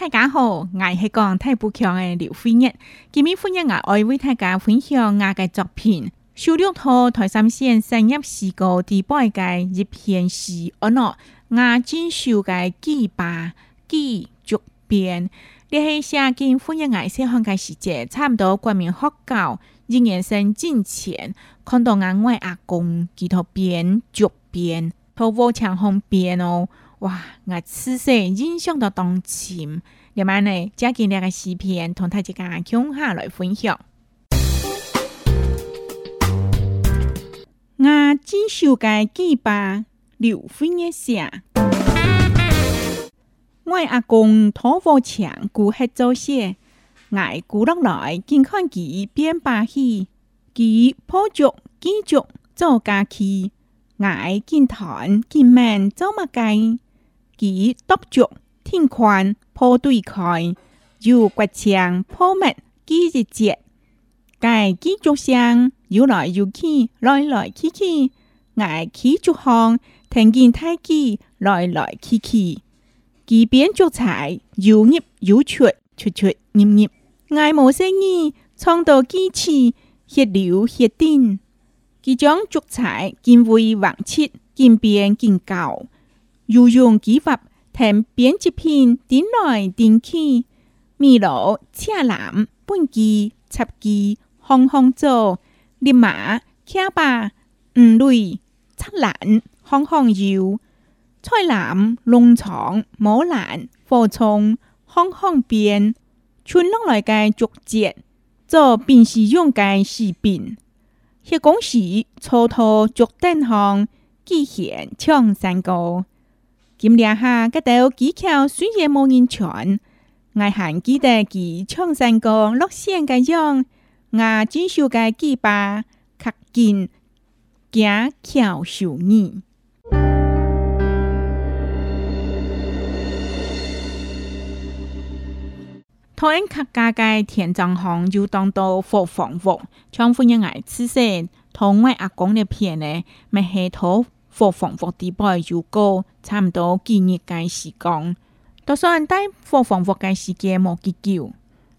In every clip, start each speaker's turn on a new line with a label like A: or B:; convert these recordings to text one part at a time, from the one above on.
A: 大家好，我是讲太不强的刘飞燕。今日欢迎我爱为大家分享我嘅作品《修六套台三线商业事故第八界日篇诗。哦，我今修的几版几逐编，你是写边欢迎我先翻的时节，差不多关门学教，仍然剩进前，看到我外阿公几套片逐遍，头发长红片哦。哇！我此生印象到当前，另外呢，将今日个视频同大家讲下来分享。我亲手改鸡巴刘飞一下。我阿公托佛墙过黑做些；我过落来，健康鸡变白起，鸡破脚、鸡脚做家起，我进团进门做么计？kỳ tóc chuộng, thiên khoan, phô tùy khỏi, dù quạt chàng phô mệnh, kỳ dị diệt. Cài kỳ chúc sang, dù loại dù kỳ, loại loại kỳ kỳ, ngại kỳ chúc hòn, thành kinh thai kỳ, loại loại kỳ kỳ. Kỳ biến chúc thải, dù nghiệp, dù chuột, chuột chuột, nghiêm nghiệp. Ngài mô sẽ nghi, trong đầu kỳ trì, hiệt liễu hiệt tin. Kỳ chóng chúc thải, kim vui vạn chít, kim biến, kim cao 游用技法，填编辑片，点内点去，米罗、赤蓝半机插机红红做，立马、切巴、红类切兰、红红油、菜篮龙肠、毛兰、火葱、红红边，春绿来个竹节，做便是用个视品。迄讲时，初头脚顶行，既显呛三高。今年下嗰道技巧雖然冇人傳，我還記得佢唱山歌落線嘅樣，我遵守嘅記吧，較緊行巧手藝。台灣客家嘅田莊行就當到火房屋，丈夫一挨黐線，同我阿公嘅片呢，咪係土。货房货地块就高，差唔多几日界时讲，多算在低货房佛界时间莫结交。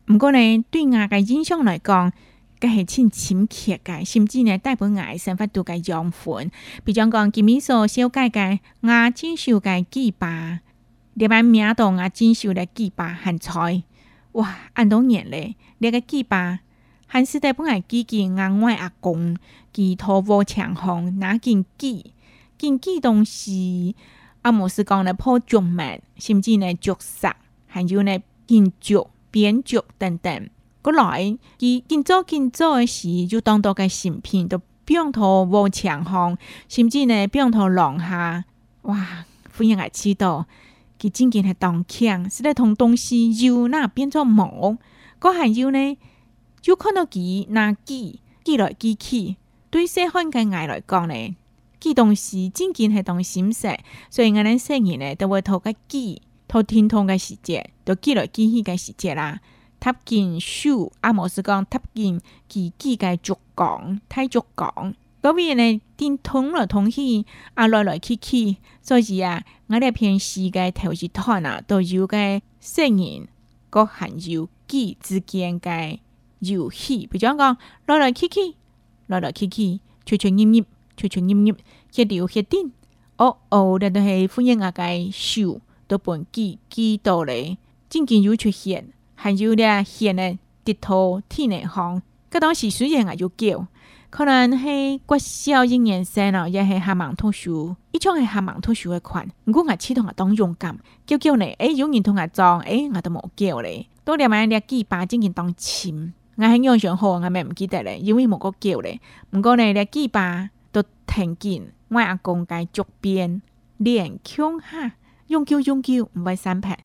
A: 不过呢，对我嘅印象来讲，佢系挺深刻嘅，甚至呢，戴部眼十分都嘅洋分。比如讲，见面所小解嘅我进修嘅鸡吧，特别名动我进修嘅鸡巴很菜。哇，按多热呢？呢个鸡吧。还是在本来系几件阿外阿公，几套波长红，拿件鸡。禁忌东西，阿姆斯讲咧破旧门，甚至呢旧杀，还有呢见脚扁脚等等。过来，伊见做见做嘅时，就当作嘅神片，就冰土无墙房，甚至咧冰土浪下。哇，欢迎来指导佮证件系当强，是咧同东西有那变作无。佮还有呢，就看到佮难记，记来记去。对细汉嘅爱来讲呢。寄东西真见系当形式，所以我哋成人呢都会度个寄，托天通嘅时节，都记落机器个时节啦。搭进树，阿莫是讲，搭紧机器嘅竹杠，太竹杠。嗰边呢，天通落通去，啊落落去去，所以啊，我哋平时界投资摊啊，都有嘅成年各行有机之间嘅游戏，比如讲，落落去去，落落去去，串串念念。出出腌腌，一条一条，哦哦，但是婚姻阿介少，多半记记到咧。证件又出现，还有咧啊现嘅跌套天嘅慌。咁当时虽然阿有叫，可能是骨小一年生了，也是还蛮特树，一种是还蛮特树的款。不过我齿同阿当勇敢叫叫你，诶有人同阿撞，诶我都冇叫咧。都连埋一粒鸡巴证件当亲，我系印象好，我咪唔记得咧，因为冇个叫咧。不过咧，粒鸡巴。陈健，我阿公介脚边练腔哈，永久永久唔会散拍。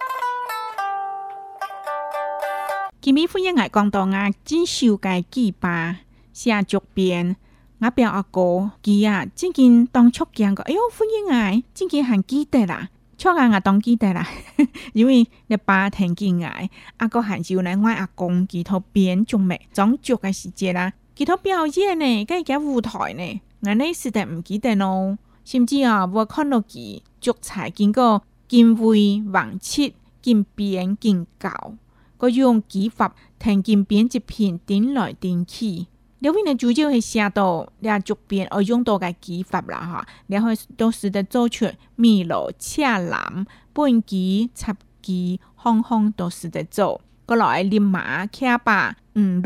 A: 今次欢迎阿广东啊，进修介鸡巴下脚边。我表阿哥佢啊，陈健当捉姜个，哎呦欢迎阿，陈健很记得啦，捉姜阿当记得啦，因为你爸陈健阿阿哥系由呢我阿公几头变上嚟，装脚嘅时间啦，几套表演呢，跟住舞台呢。我尼时代毋记得咯，甚至啊，我看到佢足彩经过金灰、黄七、金边、金角，佢用技法通金边一片顶来顶去。你话的主要系写到你脚边而用到嘅技法啦，吓，你去都是在做出米罗、赤蓝、半紫、插旗、方方都是在做。过来立马、刻板、嗯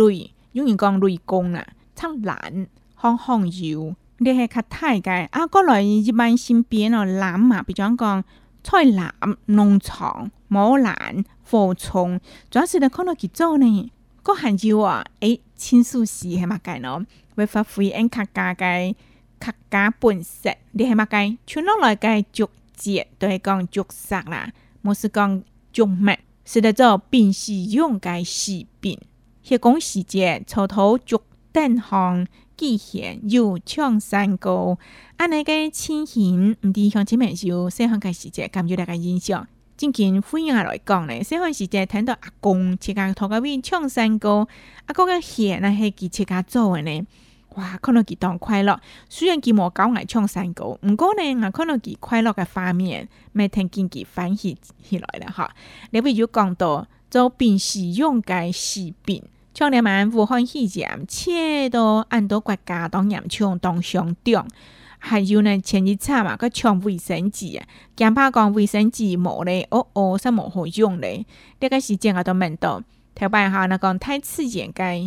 A: 永用讲对工啊，灿烂。红红油，你系较太嘅。啊，过来一般鲜边哦，腩嘛，比如讲菜腩、农场、毛腩、火虫，主要是咧看到几种呢。个韩椒啊，诶，青椒是系嘛嘅咯，会发挥因客家嘅客家本色，你系嘛嘅？全部来嘅竹节都系讲竹食啦，冇是讲竹麦，是嚟做平时用嘅食品。系讲时节，草头竹顶红。之前又唱山歌，安尼嘅亲贤唔止向啲朋友，细汉嘅时节感受大家印象。真见欢迎阿来讲咧，细汉时节听到阿公切架土狗片唱山歌，阿公嘅鞋啊系几切家做嘅呢？哇，看到佢当快乐。虽然佢冇教艺唱山歌，唔过呢，我看到佢快乐嘅画面，每听见佢翻起起来了哈。你比如讲到做平时用嘅视频。唱了蛮武汉戏剧，切都按到国家当人唱当上场。还有呢，前日查嘛，佮抢卫生纸，惊拍讲卫生纸无咧，哦哦，煞无好用咧。这个时阵我都问到，头摆下那讲太刺激，该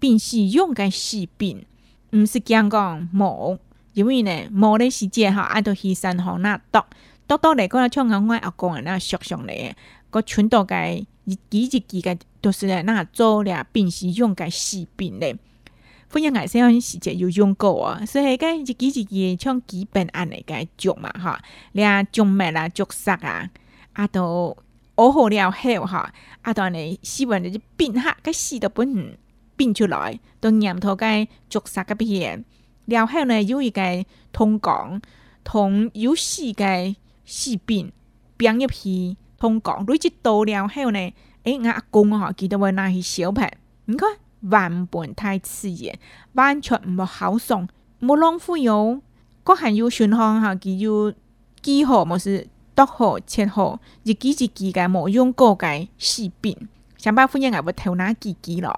A: 病是用该死病，毋是惊讲无，因为呢，无咧时间吼，按到牺牲吼那毒，毒毒咧，佮抢个我阿公啊，那俗上咧，佮全倒该。几一几个都是咧拿做俩病时用个视频嘞，反正外省有些细节有用高啊，所以个几几个像几本案例个种嘛哈，俩种目啦、角色啊，啊都熬好了后哈，啊当然完闻就变瞎，给写都不能变出来，都念头该角色个表现。了后呢，有一个通讲同游戏个视频编入去。通讲，對佢多了后呢？誒我阿公吼，伊都要拿去小盤，你看，原本太刺激，完全毋唔好上，唔好浪費哦。嗰陣有巡航吼，伊有几號，冇是多號、切號，自己自己嘅冇用過嘅食品，想辦法也我睇下幾幾来。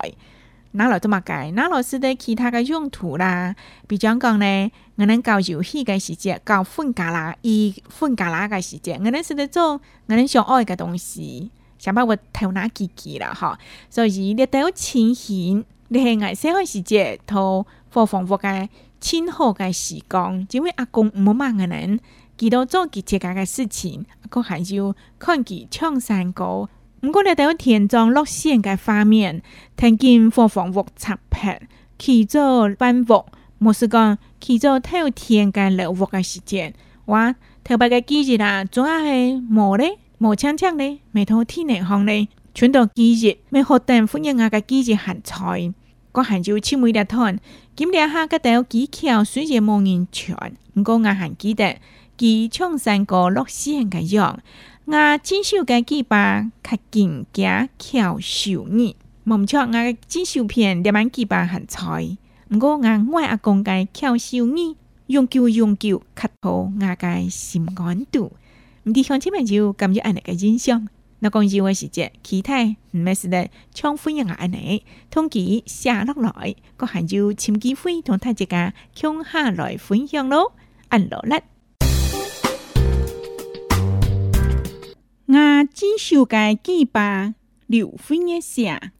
A: 拿嚟做嘛改？拿嚟是在其他的用途啦，比如讲讲咧，我哋搞游戏的时节，搞瞓觉啦，一瞓觉啦的时节，我哋是做我哋想爱的东西，想把我头脑自己了哈！所以你要清醒，你系爱社会时节，度放放佛该清后嘅时光，因为阿公唔骂我们，几多做几只个事情，阿公还子看佢唱山歌。唔过你睇到田庄落线嘅画面，听见火房屋拆平，起咗翻屋，冇事讲，起咗睇有田嘅老屋嘅时间，哇！特别嘅季节啦，仲系冇咧，冇青青咧，未到天内行咧，全都季节，未学第欢迎我嘅季节行菜，个行就千梅粒汤，今日下嘅睇到几桥水然冇人长，唔过我还记得几枪山个落线嘅样。我真手家鸡巴，较更加巧手呢。孟雀，我真接手片，两万几把很菜。毋过我爱阿公家巧手呢，用久用久较透我家心肝肚。唔知想起咩就感觉安尼个印象。那公鸡我时节，期待唔咩事的，抢飞入阿奶，通佮下落来，佮还做趁机会同大家抢下来分享咯，阿落来。我只修改记吧，刘飞一下。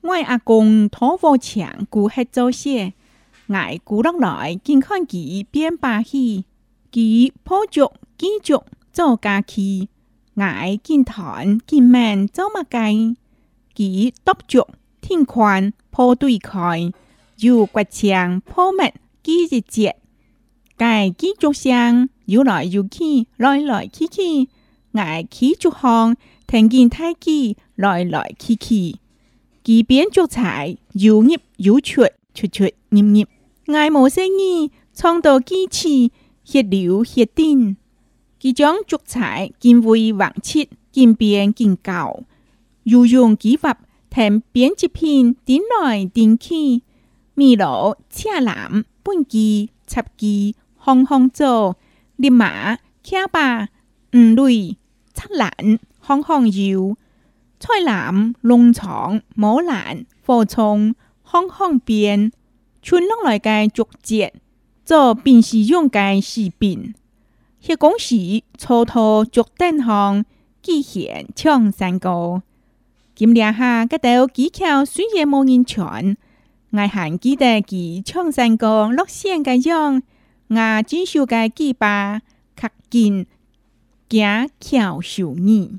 A: 我阿公土火墙古黑做些，挨古落来健看其变把戏，其破竹继续做假期，挨见谈见面做乜计，其剁竹天宽破对开，要掘墙破密几日节。cái ký chú sang, yếu lại yếu khi, lại lại khi khi, ngài khí chú hong, thành kiến thái kỳ, lại lại khi khi. Kỳ biến chú trải, yếu nghiệp, yếu chuột, chuột chuột, nghiệp nghiệp. Ngài mô sinh nghi, trong đầu kỳ trì, hiệt liệu hiệt tin. Kỳ chống chú trải, kim vui vãng chít, kim biến kim cạo. Yếu dùng ký vập, thành biến chế pin, tín nổi, tín khi. Mì lộ, chia lãm, bun kỳ, chập kỳ, 行行走，立马、k 巴、唔对、插兰行行游，菜篮农场、摩兰、货仓，行行边春落来嘅足迹，做变是用嘅视频。迄讲时，初头脚顶行，几险唱山歌。今年下，嗰度几巧虽然无人穿，我还记得几唱山歌落线嘅样。啊！真秀的枇吧，较紧，惊巧手艺。